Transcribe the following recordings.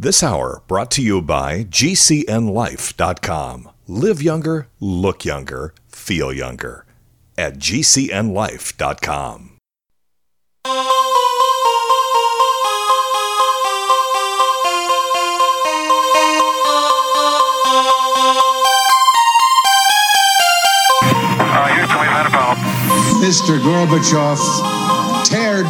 This hour brought to you by GCNLife.com. Live younger, look younger, feel younger at GCNLife.com. Uh, Houston, we've had a. Mr. Gorbachev, tear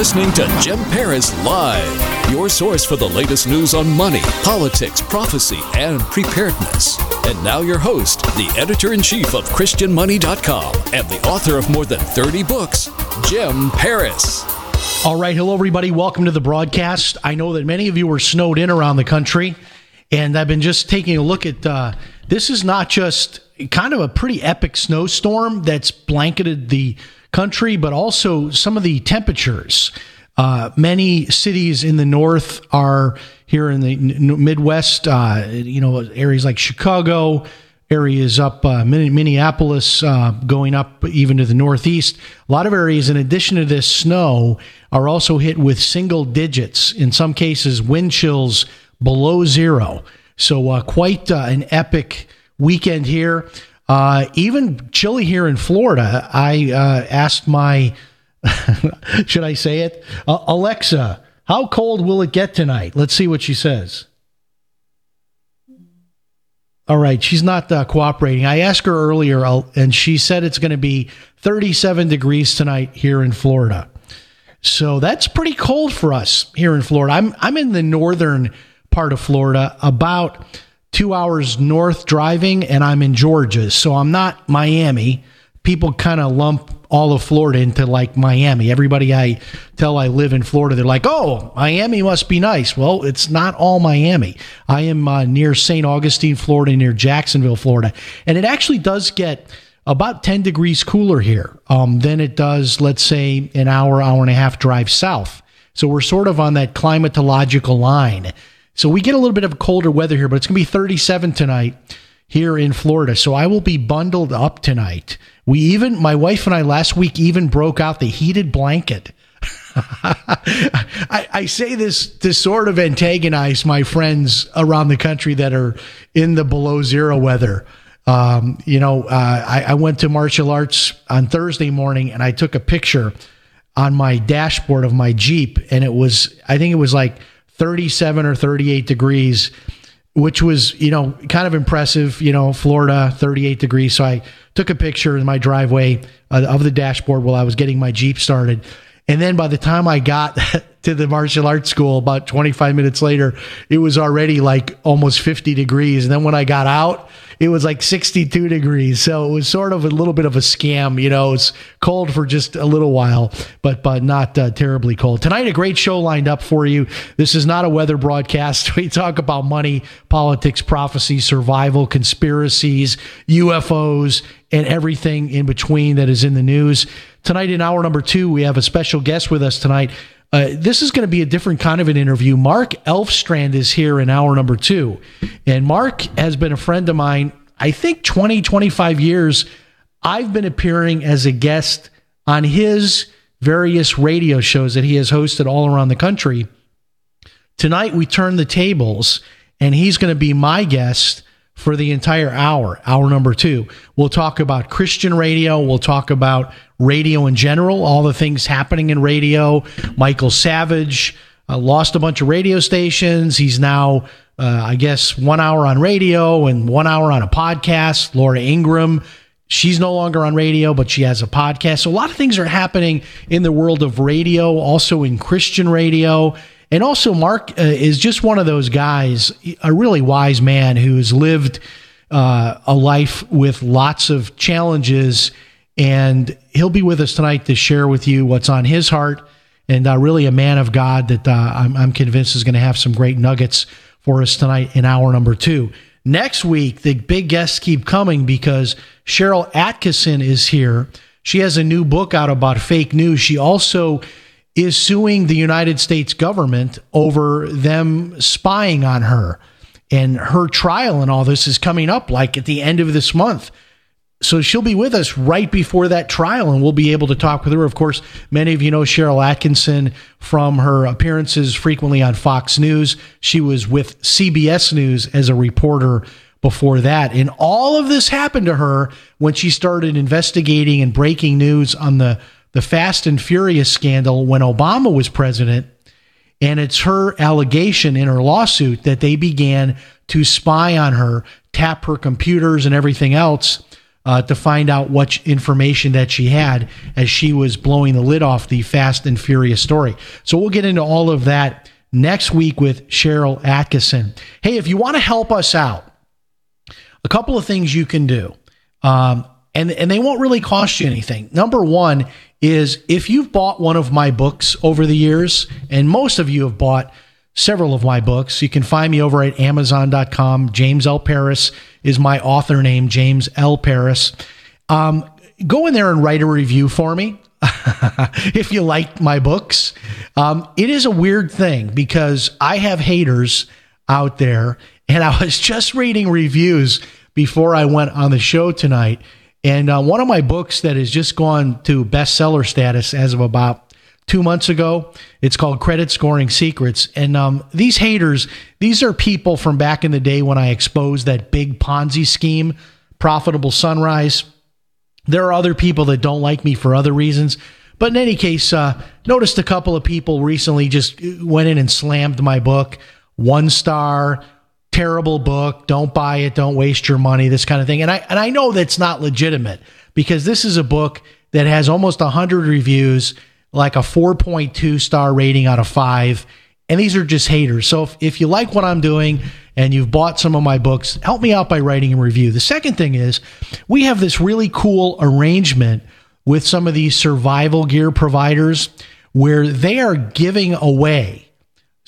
listening to Jim Paris Live, your source for the latest news on money, politics, prophecy, and preparedness. And now, your host, the editor in chief of ChristianMoney.com and the author of more than 30 books, Jim Paris. All right. Hello, everybody. Welcome to the broadcast. I know that many of you were snowed in around the country, and I've been just taking a look at uh, this is not just kind of a pretty epic snowstorm that's blanketed the country, but also some of the temperatures. Uh, many cities in the north are here in the n- Midwest, uh, you know, areas like Chicago, areas up uh, Minneapolis, uh, going up even to the northeast. A lot of areas, in addition to this snow, are also hit with single digits, in some cases, wind chills below zero. So, uh, quite uh, an epic weekend here. Uh, even chilly here in Florida. I uh, asked my, should I say it? Uh, Alexa, how cold will it get tonight? Let's see what she says. All right, she's not uh, cooperating. I asked her earlier, uh, and she said it's going to be 37 degrees tonight here in Florida. So that's pretty cold for us here in Florida. I'm I'm in the northern part of Florida, about two hours north driving, and I'm in Georgia. So I'm not Miami. People kind of lump all of Florida into like Miami. Everybody I tell I live in Florida, they're like, "Oh, Miami must be nice." Well, it's not all Miami. I am uh, near St. Augustine, Florida, near Jacksonville, Florida, and it actually does get about 10 degrees cooler here um, than it does, let's say, an hour, hour and a half drive south. So we're sort of on that climatological line. So we get a little bit of colder weather here, but it's going to be 37 tonight here in Florida. So I will be bundled up tonight. We even, my wife and I last week even broke out the heated blanket. I, I, say this to sort of antagonize my friends around the country that are in the below zero weather. Um, you know, uh, I, I went to martial arts on Thursday morning and I took a picture on my dashboard of my Jeep, and it was, I think it was like 37 or 38 degrees, which was, you know, kind of impressive. You know, Florida, 38 degrees. So I took a picture in my driveway uh, of the dashboard while I was getting my Jeep started. And then by the time I got to the martial arts school, about 25 minutes later, it was already like almost 50 degrees. And then when I got out, it was like 62 degrees. So it was sort of a little bit of a scam. You know, it's cold for just a little while, but but not uh, terribly cold. Tonight, a great show lined up for you. This is not a weather broadcast. We talk about money, politics, prophecy, survival, conspiracies, UFOs, and everything in between that is in the news. Tonight, in hour number two, we have a special guest with us tonight. Uh, this is going to be a different kind of an interview. Mark Elfstrand is here in hour number two. And Mark has been a friend of mine, I think 20, 25 years. I've been appearing as a guest on his various radio shows that he has hosted all around the country. Tonight, we turn the tables, and he's going to be my guest for the entire hour, hour number two. We'll talk about Christian radio. We'll talk about radio in general, all the things happening in radio. Michael Savage uh, lost a bunch of radio stations. He's now, uh, I guess, one hour on radio and one hour on a podcast. Laura Ingraham. She's no longer on radio, but she has a podcast. So a lot of things are happening in the world of radio, also in Christian radio. And also, Mark uh, is just one of those guys, a really wise man who's lived uh, a life with lots of challenges. And he'll be with us tonight to share with you what's on his heart. And uh, really, a man of God that uh, I'm, I'm convinced is going to have some great nuggets for us tonight in hour number two. Next week, the big guests keep coming because Sharyl Attkisson is here. She has a new book out about fake news. She also is suing the United States government over them spying on her. And her trial and all this is coming up like at the end of this month. So she'll be with us right before that trial, and we'll be able to talk with her. Of course, many of you know Sharyl Attkisson from her appearances frequently on Fox News. She was with CBS News as a reporter before that. And all of this happened to her when she started investigating and breaking news on the, the Fast and Furious scandal when Obama was president. And it's her allegation in her lawsuit that they began to spy on her, tap her computers and everything else uh, to find out what information that she had as she was blowing the lid off the Fast and Furious story. So we'll get into all of that next week with Sharyl Attkisson. Hey, if you want to help us out, a couple of things you can do. Um, and, and they won't really cost you anything. Number one is if you've bought one of my books over the years, and most of you have bought several of my books, you can find me over at Amazon.com. James L. Paris is my author name, James L. Paris. Um, go in there and write a review for me. if you like my books, um, it is a weird thing because I have haters out there, and I was just reading reviews before I went on the show tonight. And uh, one of my books that has just gone to bestseller status as of about two months ago. It's called Credit Scoring Secrets. And um, these haters, these are people from back in the day when I exposed that big Ponzi scheme, Profitable Sunrise. There are other people that don't like me for other reasons. But in any case, uh, noticed a couple of people recently just went in and slammed my book. One star, terrible book. Don't buy it. Don't waste your money. This kind of thing. And I and I know that's not legitimate because this is a book that has almost hundred reviews like a 4.2 star rating out of five. And these are just haters. So if, if you like what I'm doing and you've bought some of my books, help me out by writing a review. The second thing is we have this really cool arrangement with some of these survival gear providers where they are giving away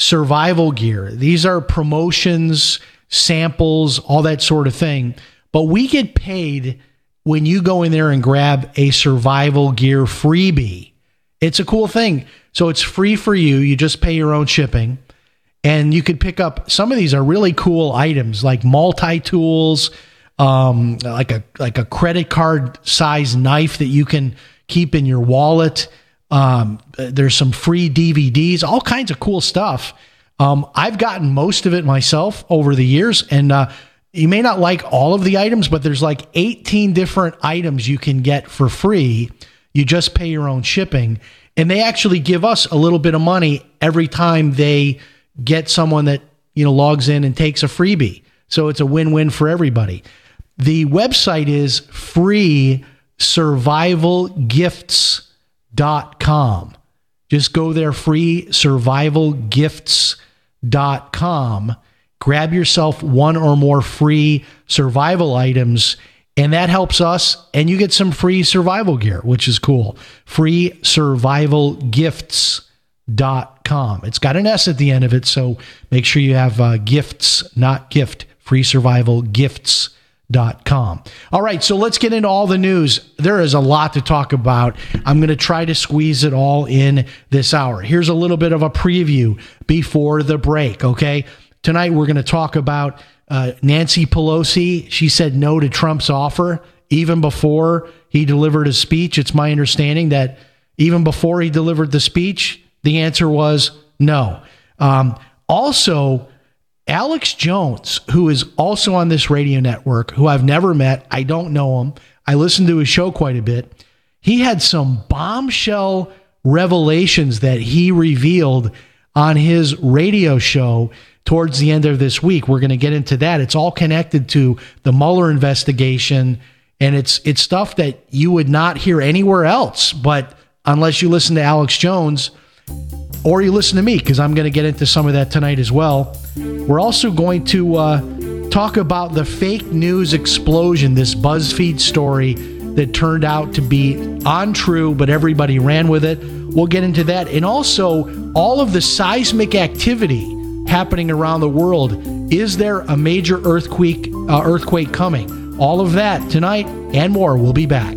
survival gear. These are promotions, samples, all that sort of thing. But we get paid when you go in there and grab a survival gear freebie. It's a cool thing. So it's free for you. You just pay your own shipping. And you could pick up some of these are really cool items like multi tools, um, like a like a credit card size knife that you can keep in your wallet. Um, there's some free DVDs, all kinds of cool stuff. Um, I've gotten most of it myself over the years, and uh, you may not like all of the items, but there's like 18 different items you can get for free you just pay your own shipping. And they actually give us a little bit of money every time they get someone that, you know, logs in and takes a freebie. So it's a win-win for everybody. The website is freesurvivalgifts.com. Just go there, freesurvivalgifts.com. Grab yourself one or more free survival items and that helps us, and you get some free survival gear, which is cool. Freesurvivalgifts.com. It's got an S at the end of it, so make sure you have uh, gifts, not gift. Freesurvivalgifts.com. All right, so let's get into all the news. There is a lot to talk about. I'm going to try to squeeze it all in this hour. Here's a little bit of a preview before the break, okay? Tonight, we're going to talk about uh, Nancy Pelosi, she said no to Trump's offer even before he delivered his speech. It's my understanding that even before he delivered the speech, the answer was no. Um, also, Alex Jones, who is also on this radio network, who I've never met, I don't know him. I listened to his show quite a bit. He had some bombshell revelations that he revealed on his radio show towards the end of this week. We're going to get into that. It's all connected to the Mueller investigation, and it's it's stuff that you would not hear anywhere else. But unless you listen to Alex Jones or you listen to me, because I'm going to get into some of that tonight as well. We're also going to uh, talk about the fake news explosion, this BuzzFeed story that turned out to be untrue, but everybody ran with it. We'll get into that. And also all of the seismic activity happening around the world. Is there a major earthquake uh, earthquake coming? All of that tonight and more. We'll be back.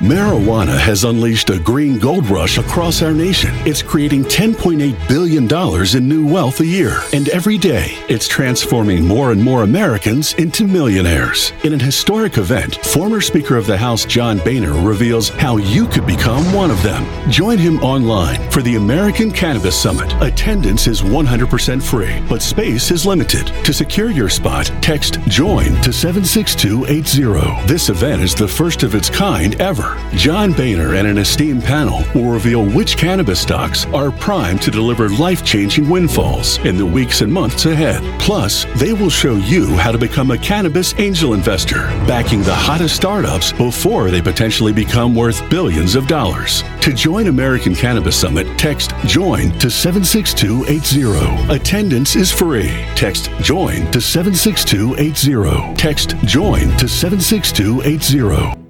Marijuana has unleashed a green gold rush across our nation. It's creating $10.8 billion in new wealth a year. And every day, it's transforming more and more Americans into millionaires. In an historic event, former Speaker of the House John Boehner reveals how you could become one of them. Join him online for the American Cannabis Summit. Attendance is 100% free, but space is limited. To secure your spot, text JOIN to 76280. This event is the first of its kind ever. John Boehner and an esteemed panel will reveal which cannabis stocks are primed to deliver life changing windfalls in the weeks and months ahead. Plus, they will show you how to become a cannabis angel investor, backing the hottest startups before they potentially become worth billions of dollars. To join American Cannabis Summit, text JOIN to 76280. Attendance is free. Text JOIN to 76280. Text JOIN to 76280.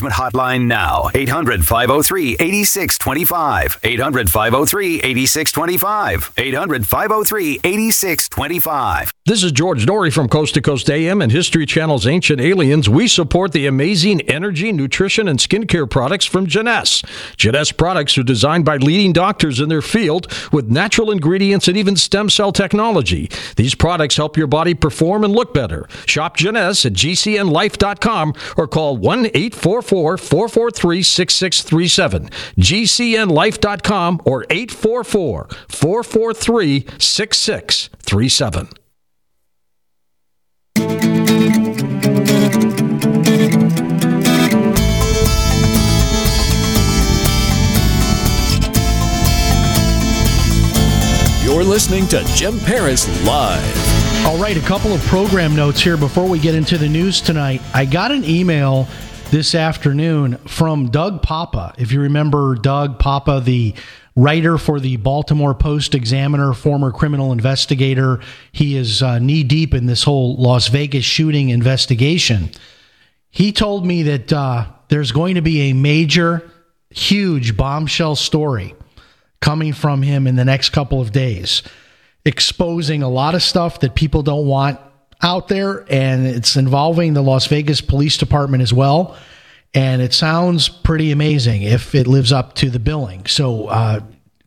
Hotline now. 800 503 8625. 800 503 8625. 800 503 8625. This is George Noory from Coast to Coast AM and History Channel's Ancient Aliens. We support the amazing energy, nutrition, and skincare products from Jeunesse. Jeunesse products are designed by leading doctors in their field with natural ingredients and even stem cell technology. These products help your body perform and look better. Shop Jeunesse at gcnlife.com or call 1 844 443 6637. gcnlife.com or 844 443 6637. You're listening to Jim Paris Live. All right, a couple of program notes here before we get into the news tonight. I got an email this afternoon from Doug Poppa. If you remember Doug Poppa, the writer for the Baltimore Post Examiner, former criminal investigator, he is uh, knee deep in this whole Las Vegas shooting investigation. He told me that uh, there's going to be a major, huge bombshell story coming from him in the next couple of days, exposing a lot of stuff that people don't want out there, and it's involving the Las Vegas Police Department as well. And it sounds pretty amazing if it lives up to the billing. So uh,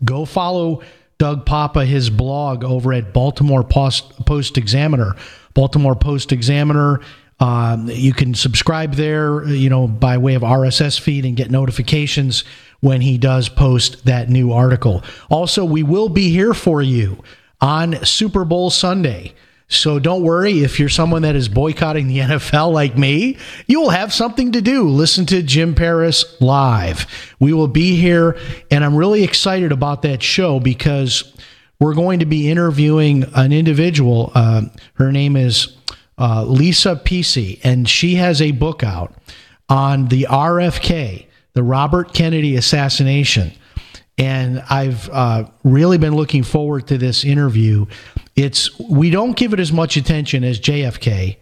go follow Doug Poppa, his blog over at Baltimore Post, Post Examiner. Baltimore Post Examiner. Um, you can subscribe there, you know, by way of RSS feed and get notifications when he does post that new article. Also, we will be here for you on Super Bowl Sunday. So don't worry if you're someone that is boycotting the NFL like me, you will have something to do. Listen to Jim Paris live. We will be here, and I'm really excited about that show because we're going to be interviewing an individual. Uh, her name is uh, Lisa Pease, and she has a book out on the RFK, the Robert Kennedy assassination. And I've uh, really been looking forward to this interview. It's we don't give it as much attention as JFK,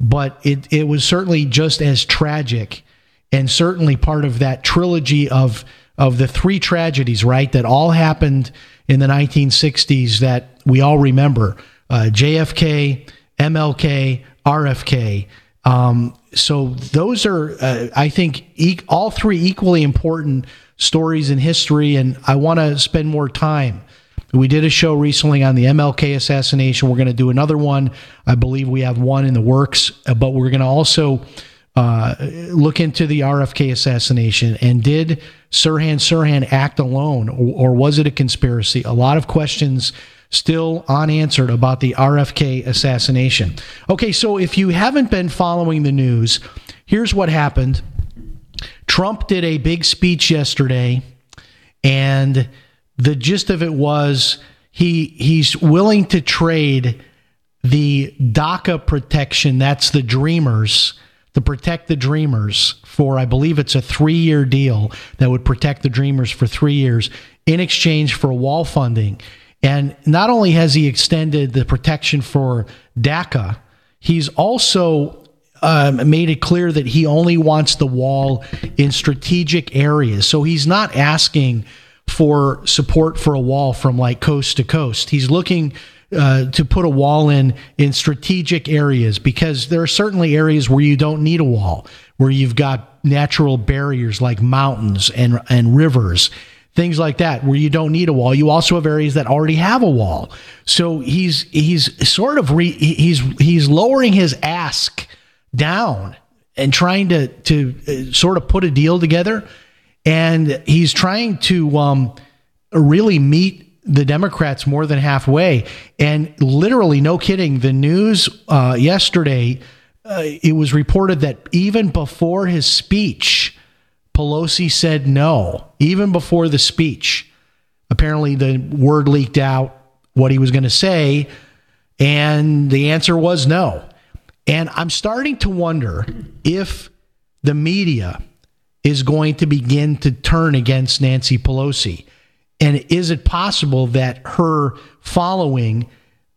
but it it was certainly just as tragic, and certainly part of that trilogy of of the three tragedies, right? That all happened in the 1960s that we all remember: uh, JFK, MLK, RFK. Um, so those are, uh, I think, e- all three equally important stories in history, and I want to spend more time. We did a show recently on the MLK assassination. We're going to do another one. I believe we have one in the works, uh, but we're going to also uh, look into the RFK assassination. And did Sirhan Sirhan act alone, or, or was it a conspiracy? A lot of questions still unanswered about the RFK assassination. Okay, so if you haven't been following the news, here's what happened. Trump did a big speech yesterday, and the gist of it was he he's willing to trade the DACA protection, that's the Dreamers, to protect the Dreamers for, I believe it's a three year deal that would protect the Dreamers for three years in exchange for wall funding. And not only has he extended the protection for DACA, he's also um, made it clear that he only wants the wall in strategic areas. So he's not asking for support for a wall from like coast to coast. He's looking uh, to put a wall in in strategic areas because there are certainly areas where you don't need a wall, where you've got natural barriers like mountains and and rivers things like that where you don't need a wall you also have areas that already have a wall so he's he's sort of re, he's he's lowering his ask down and trying to to uh, sort of put a deal together and he's trying to um, really meet the Democrats more than halfway. And literally, no kidding, the news uh, yesterday, uh, it was reported that even before his speech, Pelosi said no, even before the speech. Apparently, the word leaked out what he was going to say, and the answer was no. And I'm starting to wonder if the media is going to begin to turn against Nancy Pelosi. And is it possible that her following,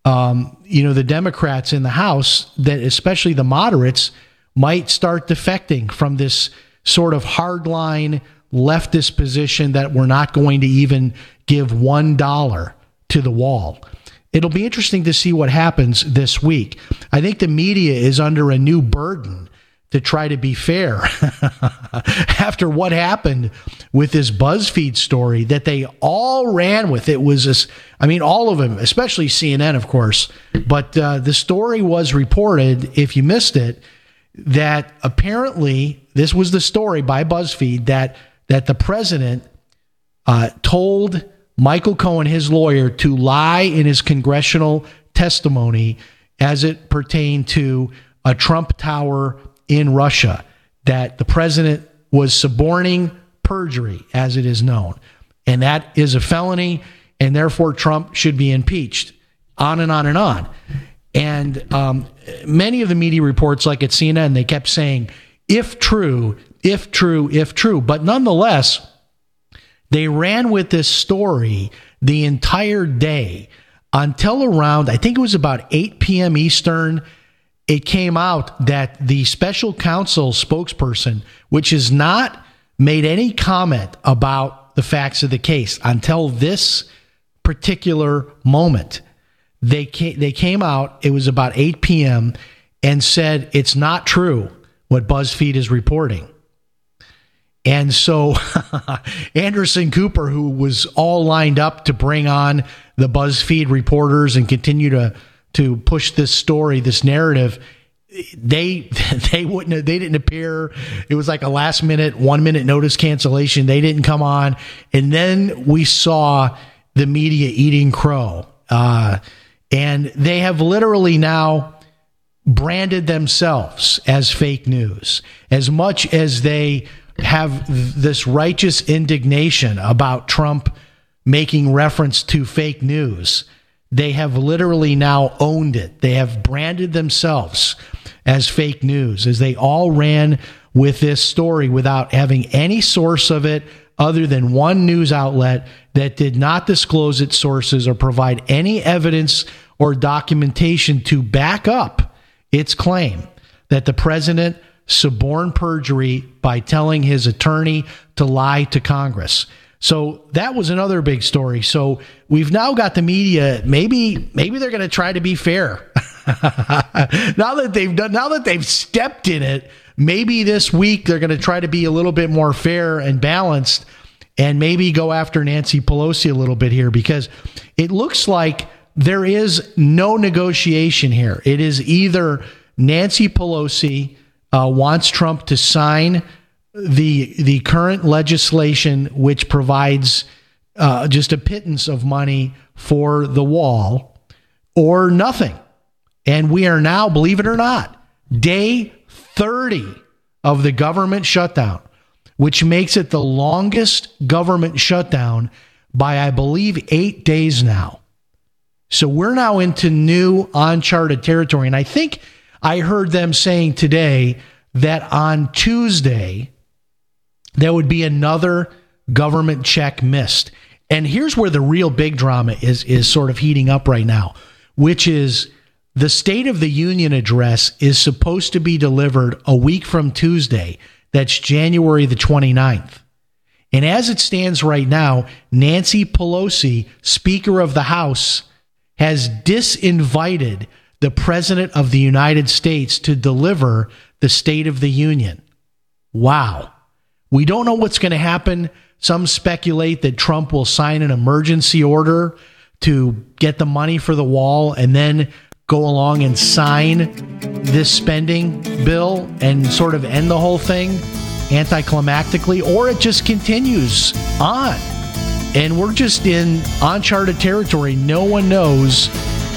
um, you know, the Democrats in the House, that especially the moderates, might start defecting from this sort of hardline leftist position that we're not going to even give $1 to the wall. It'll be interesting to see what happens this week. I think the media is under a new burden to try to be fair after what happened with this BuzzFeed story that they all ran with. It was this, I mean, all of them, especially CNN, of course. But uh, the story was reported, if you missed it, that apparently this was the story by BuzzFeed that that the president uh, told Michael Cohen, his lawyer, to lie in his congressional testimony as it pertained to a Trump Tower in Russia. That the president was suborning perjury, as it is known, and that is a felony, and therefore Trump should be impeached. On and on and on. And um, many of the media reports, like at CNN, they kept saying, if true, if true, if true. But nonetheless, they ran with this story the entire day until around, I think it was about 8 p.m. Eastern. It came out that the special counsel spokesperson, which has not made any comment about the facts of the case until this particular moment they came, they came out. It was about 8 p.m. and said it's not true what BuzzFeed is reporting. And so Anderson Cooper, who was all lined up to bring on the BuzzFeed reporters and continue to to push this story, this narrative, they they wouldn't they didn't appear. It was like a last minute, one minute notice cancellation. They didn't come on, and then we saw the media eating crow, uh, and they have literally now branded themselves as fake news as much as they have this righteous indignation about Trump making reference to fake news. They have literally now owned it. They have branded themselves as fake news as they all ran with this story without having any source of it other than one news outlet that did not disclose its sources or provide any evidence or documentation to back up its claim that the president suborned perjury by telling his attorney to lie to Congress. So that was another big story. So we've now got the media. Maybe maybe they're going to try to be fair. now that they've done, now that they've stepped in it, maybe this week they're going to try to be a little bit more fair and balanced, and maybe go after Nancy Pelosi a little bit here because it looks like there is no negotiation here. It is either Nancy Pelosi uh, wants Trump to sign the the current legislation, which provides uh, just a pittance of money for the wall, or nothing. And we are now, believe it or not, day 30 of the government shutdown, which makes it the longest government shutdown by, I believe, eight days now. So we're now into new uncharted territory. And I think I heard them saying today that on Tuesday, there would be another government check missed. And here's where the real big drama is is sort of heating up right now, which is the State of the Union address is supposed to be delivered a week from Tuesday. That's January the 29th. And as it stands right now, Nancy Pelosi, Speaker of the House, has disinvited the President of the United States to deliver the State of the Union. Wow. We don't know what's going to happen. Some speculate that Trump will sign an emergency order to get the money for the wall and then go along and sign this spending bill and sort of end the whole thing anticlimactically, or it just continues on. And we're just in uncharted territory. No one knows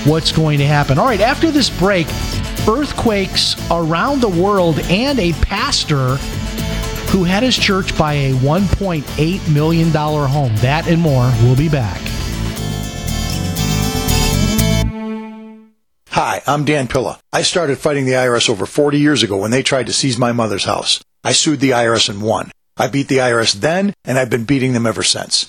what's going to happen. All right, after this break, earthquakes around the world and a pastor who had his church buy a $1.8 million home. That and more. We'll be back. Hi, I'm Dan Pilla. I started fighting the IRS over 40 years ago when they tried to seize my mother's house. I sued the IRS and won. I beat the IRS then, and I've been beating them ever since.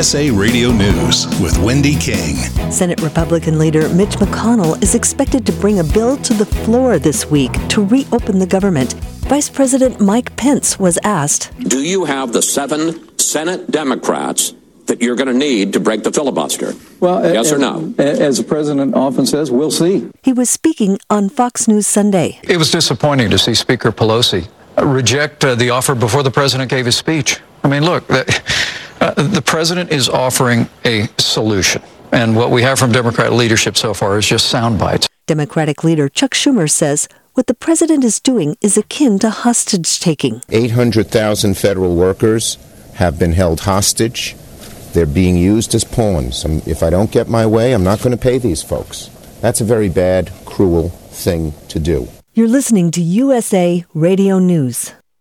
USA Radio News with Wendy King. Senate Republican leader Mitch McConnell is expected to bring a bill to the floor this week to reopen the government. Vice President Mike Pence was asked Do you have the seven Senate Democrats that you're going to need to break the filibuster? Well, yes as, or no? As the president often says, we'll see. He was speaking on Fox News Sunday. It was disappointing to see Speaker Pelosi reject uh, the offer before the president gave his speech. I mean, look, the, uh, the president is offering a solution. And what we have from Democrat leadership so far is just sound bites. Democratic leader Chuck Schumer says what the president is doing is akin to hostage taking. 800,000 federal workers have been held hostage. They're being used as pawns. If I don't get my way, I'm not going to pay these folks. That's a very bad, cruel thing to do. You're listening to USA Radio News.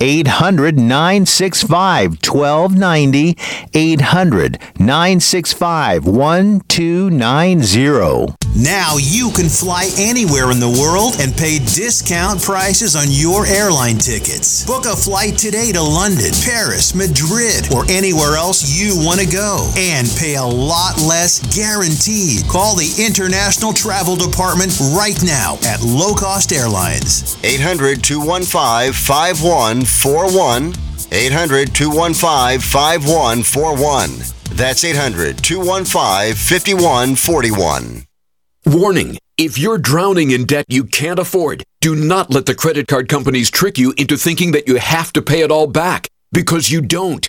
800 965 1290. 800 965 1290. Now you can fly anywhere in the world and pay discount prices on your airline tickets. Book a flight today to London, Paris, Madrid, or anywhere else you want to go and pay a lot less guaranteed. Call the International Travel Department right now at Low Cost Airlines. 800 215 5141. 800 215 5141. That's 800 215 5141. Warning if you're drowning in debt you can't afford, do not let the credit card companies trick you into thinking that you have to pay it all back, because you don't.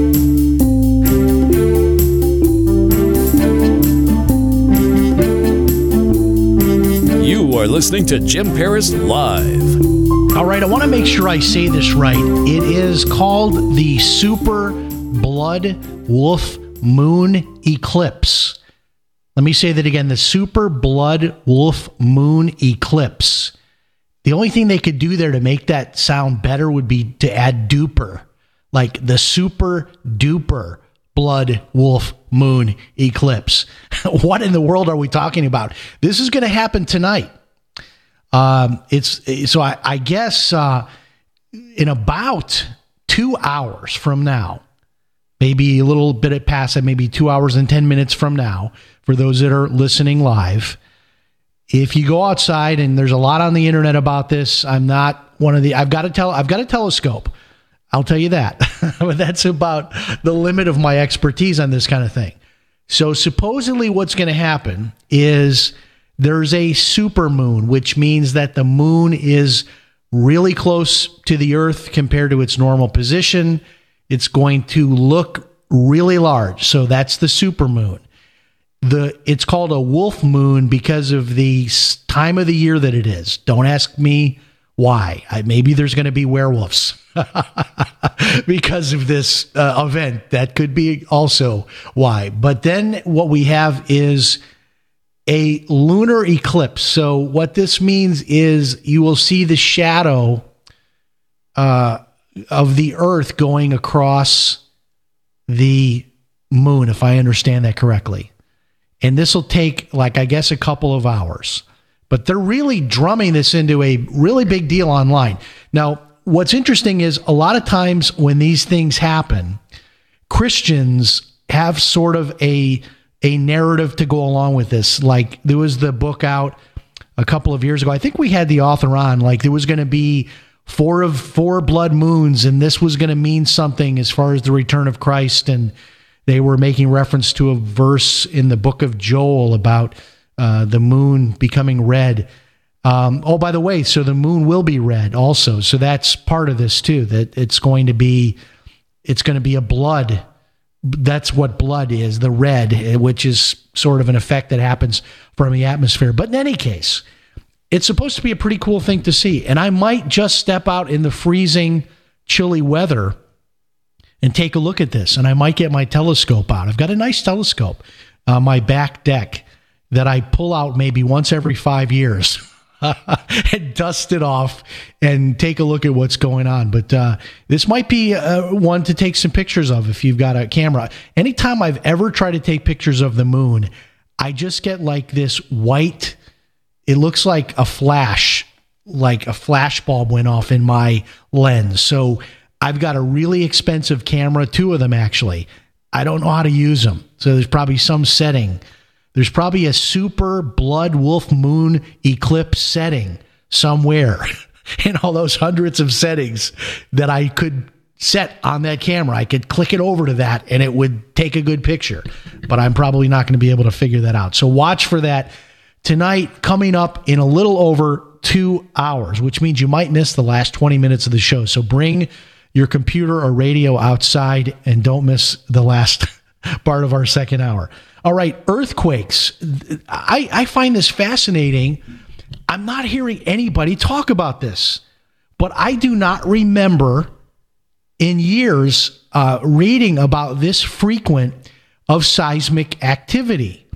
are listening to Jim Paris Live. All right, I want to make sure I say this right. It is called the Super Blood Wolf Moon Eclipse. Let me say that again the Super Blood Wolf Moon Eclipse. The only thing they could do there to make that sound better would be to add duper, like the Super Duper Blood Wolf Moon Eclipse. what in the world are we talking about? This is going to happen tonight. Um, it's so I, I guess uh, in about two hours from now, maybe a little bit past that, maybe two hours and ten minutes from now, for those that are listening live. If you go outside and there's a lot on the internet about this, I'm not one of the. I've got to tell. I've got a telescope. I'll tell you that. but that's about the limit of my expertise on this kind of thing. So supposedly, what's going to happen is there's a super moon, which means that the moon is really close to the Earth compared to its normal position. It's going to look really large. So that's the super moon. The it's called a wolf moon because of the time of the year that it is. Don't ask me why. I, maybe there's going to be werewolves because of this uh, event. That could be also why. But then what we have is a lunar eclipse. So what this means is you will see the shadow uh, of the Earth going across the moon, if I understand that correctly. And this will take, like, I guess, a couple of hours. But they're really drumming this into a really big deal online. Now, what's interesting is a lot of times when these things happen, Christians have sort of a a narrative to go along with this. Like there was the book out a couple of years ago. I think we had the author on. Like there was going to be four of four blood moons, and this was going to mean something as far as the return of Christ. And they were making reference to a verse in the book of Joel about uh, the moon becoming red. Um, oh, by the way, so the moon will be red also. So that's part of this too. That it's going to be, it's going to be a blood. That's what blood is, the red, which is sort of an effect that happens from the atmosphere. But in any case, it's supposed to be a pretty cool thing to see. And I might just step out in the freezing, chilly weather and take a look at this. And I might get my telescope out. I've got a nice telescope on uh, my back deck that I pull out maybe once every five years. and dust it off and take a look at what's going on. But uh, this might be uh, one to take some pictures of if you've got a camera. Anytime I've ever tried to take pictures of the moon, I just get like this white, it looks like a flash, like a flash bulb went off in my lens. So I've got a really expensive camera, two of them actually. I don't know how to use them. So there's probably some setting there's probably a super blood wolf moon eclipse setting somewhere in all those hundreds of settings that I could set on that camera. I could click it over to that and it would take a good picture. But I'm probably not going to be able to figure that out. So watch for that tonight coming up in a little over two hours, which means you might miss the last 20 minutes of the show. So bring your computer or radio outside and don't miss the last part of our second hour. All right, earthquakes. I, I find this fascinating. I'm not hearing anybody talk about this, but I do not remember in years uh, reading about this frequent of seismic activity.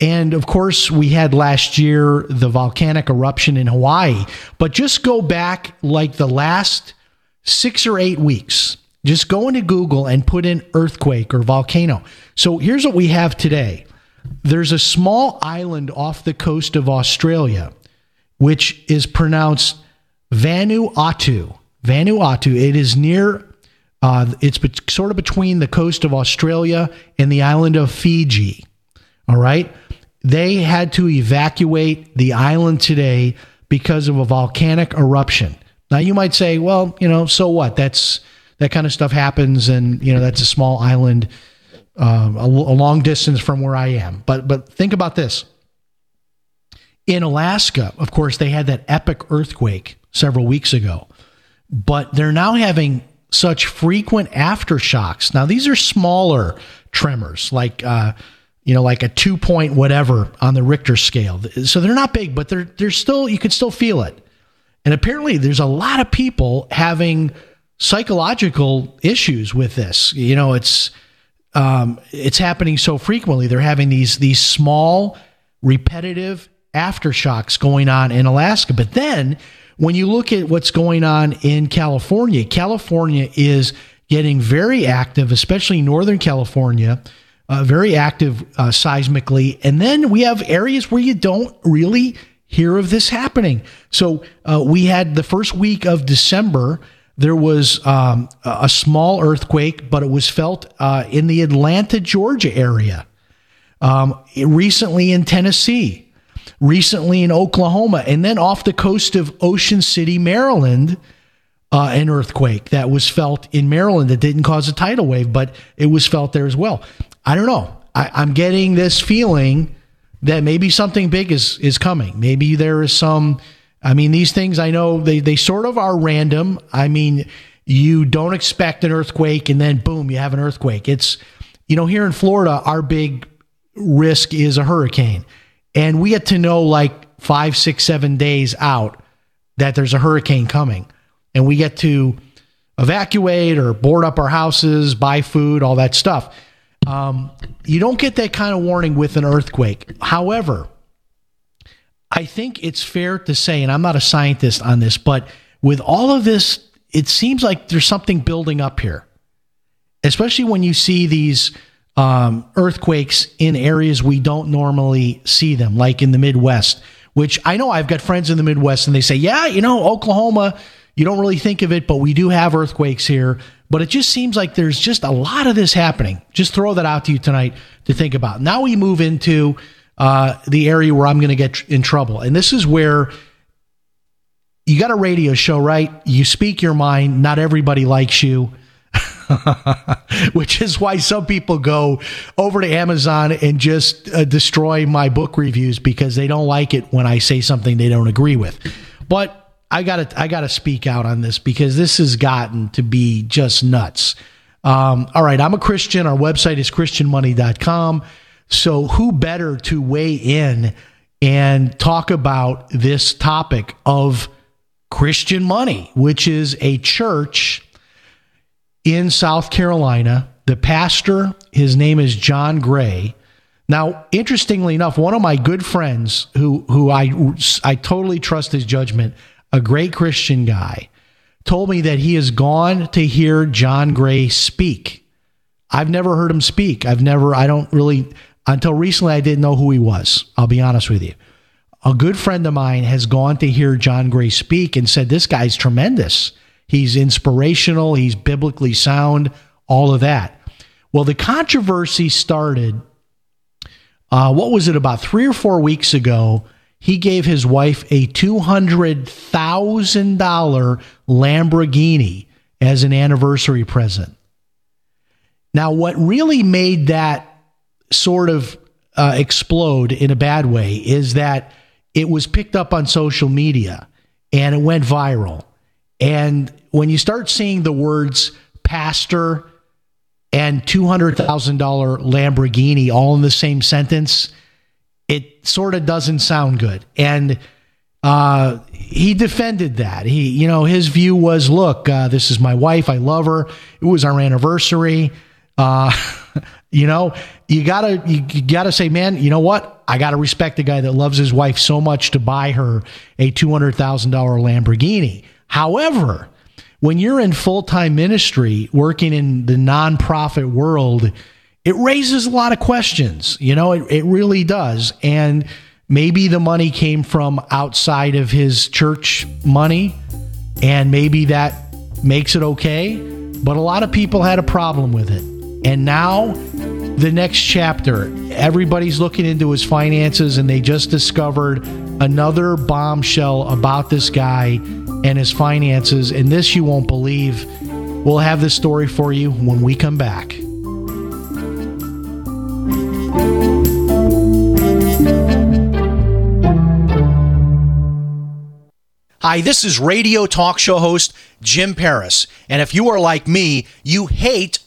And of course, we had last year the volcanic eruption in Hawaii, but just go back like the last six or eight weeks just go into Google and put in earthquake or volcano. So here's what we have today there's a small island off the coast of Australia, which is pronounced Vanuatu. Vanuatu. It is near, uh, it's be- sort of between the coast of Australia and the island of Fiji. All right. They had to evacuate the island today because of a volcanic eruption. Now, you might say, well, you know, so what? That's that kind of stuff happens, and you know that's a small island, um, a, a long distance from where I am. But but think about this. In Alaska, of course, they had that epic earthquake several weeks ago, but they're now having such frequent aftershocks. Now these are smaller tremors, like uh, you know, like a two point whatever on the Richter scale. So they're not big, but they're they're still you can still feel it. And apparently, there's a lot of people having psychological issues with this. You know, it's um, it's happening so frequently. They're having these these small, repetitive aftershocks going on in Alaska. But then, when you look at what's going on in California, California is getting very active, especially Northern California. Uh, very active uh, seismically. And then we have areas where you don't really hear of this happening. So uh, we had the first week of December there was um, a small earthquake, but it was felt uh, in the Atlanta, Georgia area. Um, recently in Tennessee, recently in Oklahoma, and then off the coast of Ocean City, Maryland, uh, an earthquake that was felt in Maryland that didn't cause a tidal wave, but it was felt there as well. I don't know. I, I'm getting this feeling that maybe something big is is coming. Maybe there is some I mean, these things I know they, they sort of are random. I mean, you don't expect an earthquake and then boom, you have an earthquake. It's, you know, here in Florida, our big risk is a hurricane. And we get to know like five, six, seven days out that there's a hurricane coming. And we get to evacuate or board up our houses, buy food, all that stuff. Um, you don't get that kind of warning with an earthquake. However, I think it's fair to say, and I'm not a scientist on this, but with all of this, it seems like there's something building up here, especially when you see these um, earthquakes in areas we don't normally see them, like in the Midwest, which I know I've got friends in the Midwest and they say, yeah, you know, Oklahoma, you don't really think of it, but we do have earthquakes here. But it just seems like there's just a lot of this happening. Just throw that out to you tonight to think about. Now we move into uh, the area where I'm going to get in trouble. And this is where you got a radio show, right? You speak your mind. Not everybody likes you. Which is why some people go over to Amazon and just uh, destroy my book reviews because they don't like it when I say something they don't agree with. But I got to I got to speak out on this because this has gotten to be just nuts. Um, all right, I'm a Christian. Our website is christianmoney.com. So, who better to weigh in and talk about this topic of Christian money, which is a church in South Carolina. The pastor, his name is John Gray. Now, interestingly enough, one of my good friends who who I I totally trust his judgment, a great Christian guy, told me that he has gone to hear John Gray speak. I've never heard him speak. I've never I don't really until recently I didn't know who he was. I'll be honest with you. A good friend of mine has gone to hear John Gray speak and said this guy's tremendous. He's inspirational, he's biblically sound, all of that. Well, the controversy started uh, what was it, about three or four weeks ago? He gave his wife a $200,000 Lamborghini as an anniversary present. Now, what really made that sort of uh, explode in a bad way is that it was picked up on social media and it went viral. And when you start seeing the words pastor and $200,000 Lamborghini all in the same sentence, it sort of doesn't sound good. And uh, he defended that. He, you know, his view was, look, uh, this is my wife. I love her. It was our anniversary. Uh, you know, you gotta, you, gotta say, man, you know what? I gotta respect the guy that loves his wife so much to buy her a two hundred thousand dollar Lamborghini. However, when you're in full time ministry, working in the nonprofit world, it raises a lot of questions. You know, it, it really does. And maybe the money came from outside of his church money, and maybe that makes it okay. But a lot of people had a problem with it. And now, the next chapter, everybody's looking into his finances, and they just discovered another bombshell about this guy and his finances. And this you won't believe. We'll have this story for you when we come back. Hi, this is radio talk show host Jim Paris. And if you are like me, you hate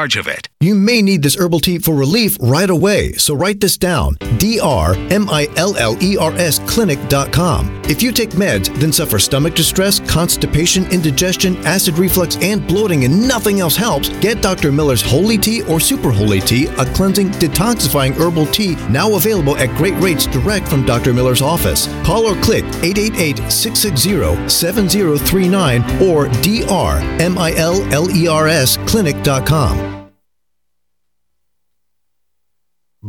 of it. You may need this herbal tea for relief right away, so write this down D-R-M-I-L-L-E-R-S clinic.com. If you take meds, then suffer stomach distress, constipation, indigestion, acid reflux, and bloating, and nothing else helps, get Dr. Miller's Holy Tea or Super Holy Tea, a cleansing, detoxifying herbal tea now available at great rates direct from Dr. Miller's office. Call or click 888-660-7039 or D-R-M-I-L-L-E-R-S clinic.com.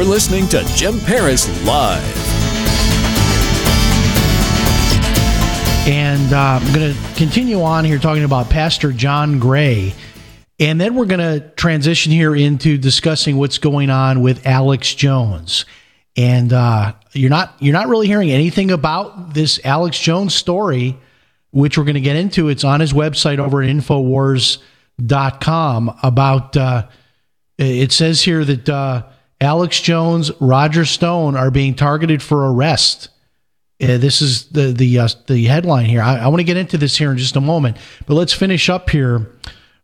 You're listening to Jim Paris Live. And uh, I'm going to continue on here talking about Pastor John Gray. And then we're going to transition here into discussing what's going on with Alex Jones. And uh, you're not you're not really hearing anything about this Alex Jones story, which we're going to get into. It's on his website over at Infowars.com. About uh, it says here that uh, Alex Jones, Roger Stone are being targeted for arrest. Uh, this is the the uh, the headline here. I, I want to get into this here in just a moment, but let's finish up here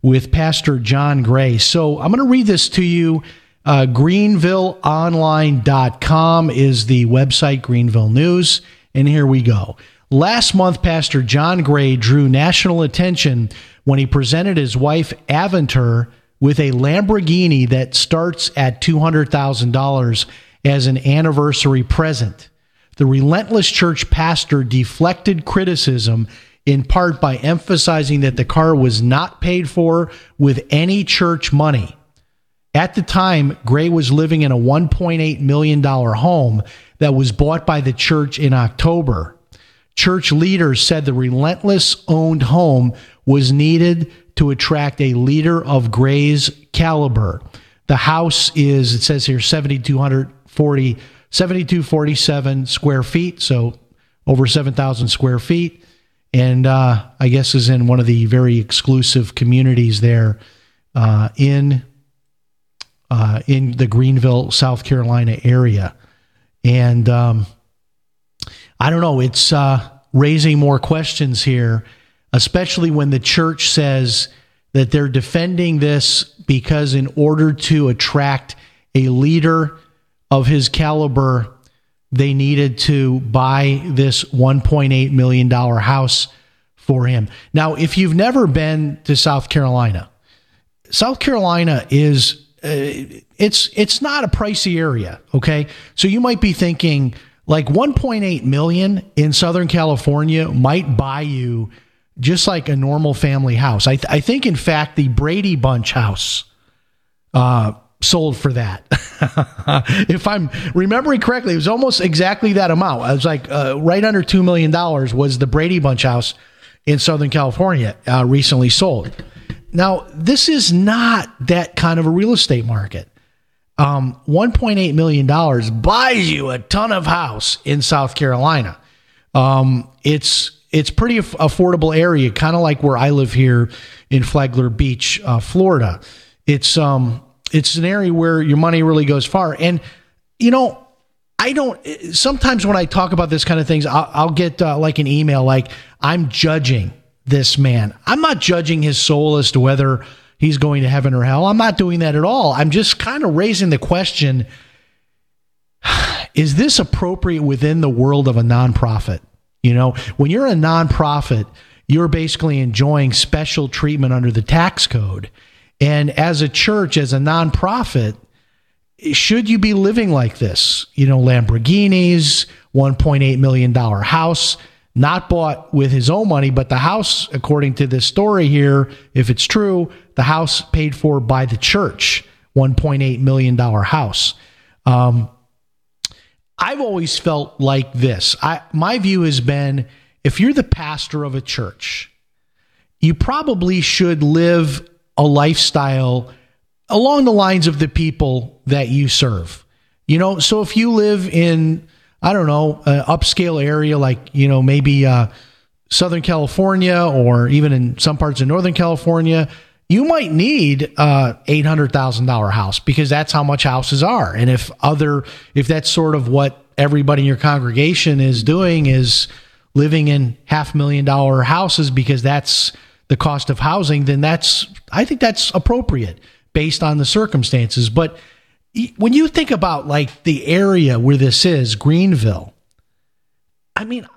with Pastor John Gray. So I'm going to read this to you. Uh, GreenvilleOnline.com is the website, Greenville News, and here we go. Last month, Pastor John Gray drew national attention when he presented his wife Aventer with a Lamborghini that starts at $200,000 as an anniversary present. The relentless church pastor deflected criticism in part by emphasizing that the car was not paid for with any church money. At the time, Gray was living in a $1.8 million home that was bought by the church in October. Church leaders said the relentless owned home was needed to attract a leader of Gray's caliber. The house is, it says here, 7,240, 7,247 square feet, so over 7,000 square feet. And uh, I guess is in one of the very exclusive communities there uh, in uh, in the Greenville, South Carolina area. And um, I don't know, it's uh, raising more questions here especially when the church says that they're defending this because, in order to attract a leader of his caliber, they needed to buy this $1.8 million house for him. Now, if you've never been to South Carolina, South Carolina is. Uh, it's it's not a pricey area, okay? So you might be thinking like 1.8 million in Southern California might buy you just like a normal family house. I, th- I think, in fact, the Brady Bunch house uh, sold for that. if I'm remembering correctly, it was almost exactly that amount. It was like uh, right under $2 million was the Brady Bunch house in Southern California uh, recently sold. Now, this is not that kind of a real estate market. Um, $1.8 million buys you a ton of house in South Carolina. Um, it's it's pretty aff- affordable area, kind of like where I live here in Flagler Beach, uh, Florida. It's um it's an area where your money really goes far, and you know I don't. Sometimes when I talk about this kind of things, I'll, I'll get uh, like an email like I'm judging this man. I'm not judging his soul as to whether he's going to heaven or hell. I'm not doing that at all. I'm just kind of raising the question is this appropriate within the world of a nonprofit? You know, when you're a nonprofit, you're basically enjoying special treatment under the tax code. And as a church, as a nonprofit, should you be living like this? You know, Lamborghinis, $1.8 million house, not bought with his own money, but the house, according to this story here, if it's true, the house paid for by the church, $1.8 million house. Um, I've always felt like this. I, my view has been if you're the pastor of a church, you probably should live a lifestyle along the lines of the people that you serve. You know, so if you live in, I don't know, an upscale area like, you know, maybe uh, Southern California or even in some parts of Northern California, you might need uh, a $800,000 house because that's how much houses are. And if other, if that's sort of what everybody in your congregation is doing is living in half million dollar houses because that's the cost of housing, then that's, I think that's appropriate based on the circumstances. But when you think about like the area where this is, Greenville, I mean,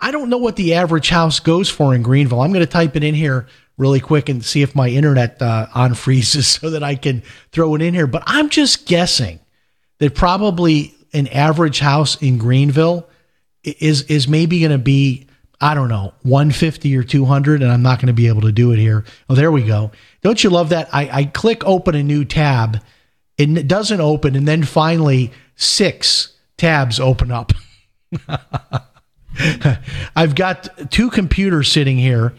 I don't know what the average house goes for in Greenville. I'm going to type it in here really quick and see if my internet uh, on freezes so that I can throw it in here. But I'm just guessing that probably an average house in Greenville is is maybe going to be I don't know, 150 or 200, and I'm not going to be able to do it here. Oh, there we go. Don't you love that? I, I click open a new tab, and it doesn't open, and then finally six tabs open up. I've got two computers sitting here,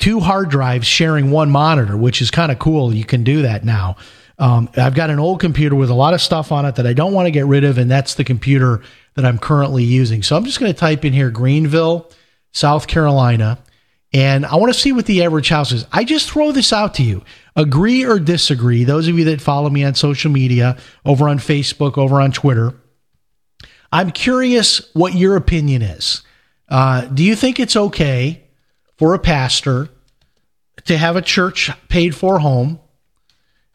two hard drives sharing one monitor, which is kind of cool. You can do that now. Um, I've got an old computer with a lot of stuff on it that I don't want to get rid of, and that's the computer that I'm currently using. So I'm just going to type in here Greenville South Carolina, and I want to see what the average house is. I just throw this out to you. Agree or disagree, those of you that follow me on social media, over on Facebook, over on Twitter, I'm curious what your opinion is. Uh, do you think it's okay for a pastor to have a church paid for home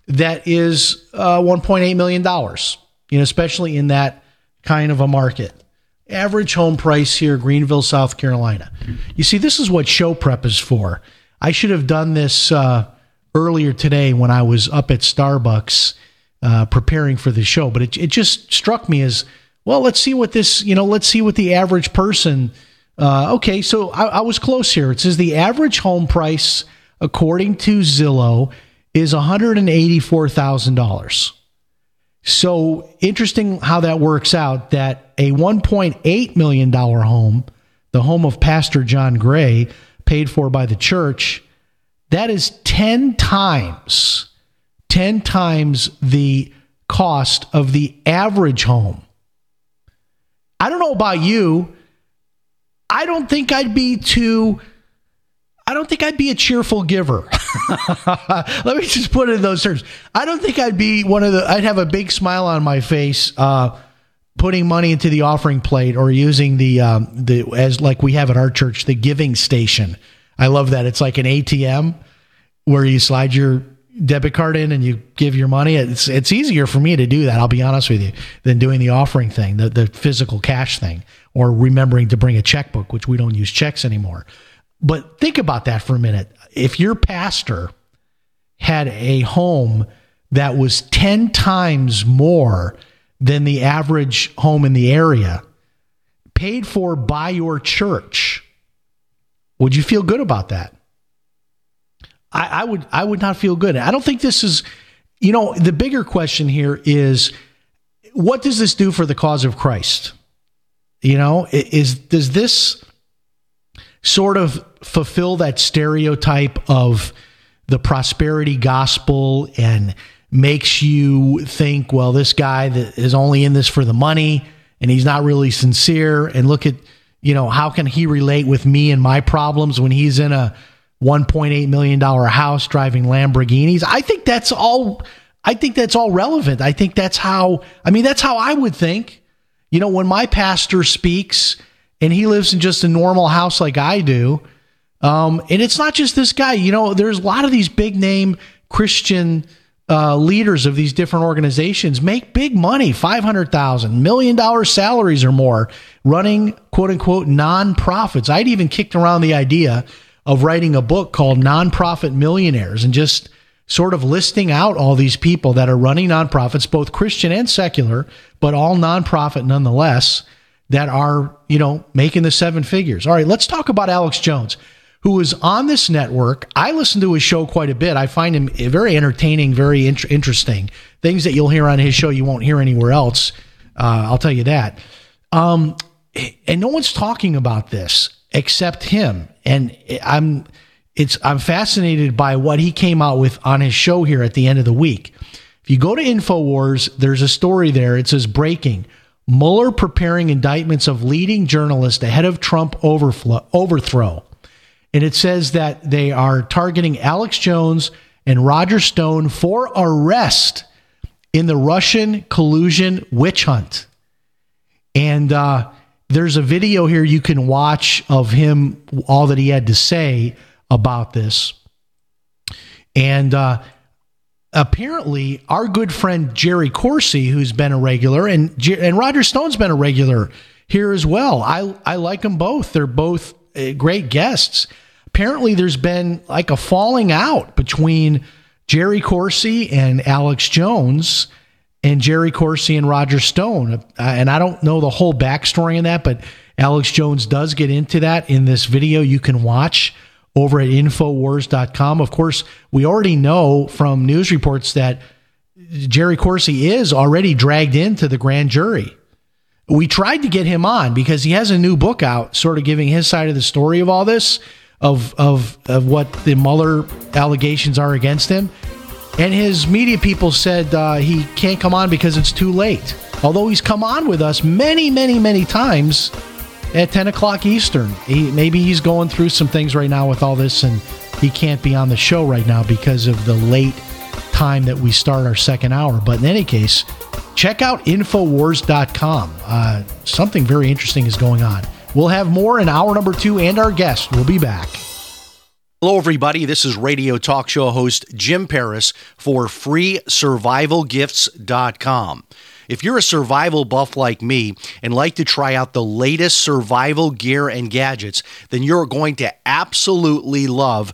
that is uh, $1.8 million, you know, especially in that kind of a market? Average home price here, Greenville, South Carolina. You see, this is what show prep is for. I should have done this uh, earlier today when I was up at Starbucks uh, preparing for the show, but it, it just struck me as well. Let's see what this, you know, let's see what the average person. Uh, okay, so I, I was close here. It says the average home price, according to Zillow, is one hundred and eighty-four thousand dollars. So interesting how that works out that a $1.8 million home, the home of Pastor John Gray, paid for by the church, that is 10 times, 10 times the cost of the average home. I don't know about you. I don't think I'd be too I don't think I'd be a cheerful giver. Let me just put it in those terms. I don't think I'd be one of the. I'd have a big smile on my face, uh, putting money into the offering plate or using the um, the as like we have at our church the giving station. I love that. It's like an ATM where you slide your debit card in and you give your money. It's it's easier for me to do that. I'll be honest with you than doing the offering thing, the the physical cash thing, or remembering to bring a checkbook, which we don't use checks anymore. But think about that for a minute. If your pastor had a home that was 10 times more than the average home in the area, paid for by your church, would you feel good about that? I, I would I would not feel good. I don't think this is you know, the bigger question here is what does this do for the cause of Christ? You know, is does this sort of fulfill that stereotype of the prosperity gospel and makes you think, well, this guy that is only in this for the money and he's not really sincere. And look at, you know, how can he relate with me and my problems when he's in a $1.8 million house driving Lamborghinis? I think that's all. I think that's all relevant. I think that's how, I mean, that's how I would think. You know, when my pastor speaks, and he lives in just a normal house like I do. Um, and it's not just this guy. You know, there's a lot of these big name Christian uh, leaders of these different organizations make big money $500,000, million dollar salaries or more running quote unquote nonprofits. I'd even kicked around the idea of writing a book called Nonprofit Millionaires and just sort of listing out all these people that are running nonprofits, both Christian and secular, but all nonprofit nonetheless, that are, you know, making the seven figures. All right, let's talk about Alex Jones, who is on this network. I listen to his show quite a bit. I find him very entertaining, very int- interesting. Things that you'll hear on his show you won't hear anywhere else. Uh, I'll tell you that. Um, and no one's talking about this except him. And I'm it's I'm fascinated by what he came out with on his show here at the end of the week. If you go to InfoWars, there's a story there. It says breaking. Mueller preparing indictments of leading journalists ahead of Trump overflow, overthrow. And it says that they are targeting Alex Jones and Roger Stone for arrest in the Russian collusion witch hunt. And uh, there's a video here you can watch of him, all that he had to say about this. And uh, apparently, our good friend Jerry Corsi, who's been a regular, and and Roger Stone's been a regular here as well. I I like them both. They're both uh, great guests. Apparently, there's been like a falling out between Jerry Corsi and Alex Jones and Jerry Corsi and Roger Stone. Uh, and I don't know the whole backstory in that, but Alex Jones does get into that in this video you can watch over at Infowars.com. Of course, we already know from news reports that Jerry Corsi is already dragged into the grand jury. We tried to get him on because he has a new book out, sort of giving his side of the story of all this, of of of what the Mueller allegations are against him. And his media people said uh, he can't come on because it's too late. Although he's come on with us many, many, many times at 10 o'clock Eastern. He, maybe he's going through some things right now with all this and he can't be on the show right now because of the late time that we start our second hour. But in any case, check out Infowars.com. Uh, something very interesting is going on. We'll have more in hour number two and our guest. We'll be back. Hello, everybody. This is radio talk show host Jim Paris for FreeSurvivalGifts.com. If you're a survival buff like me and like to try out the latest survival gear and gadgets, then you're going to absolutely love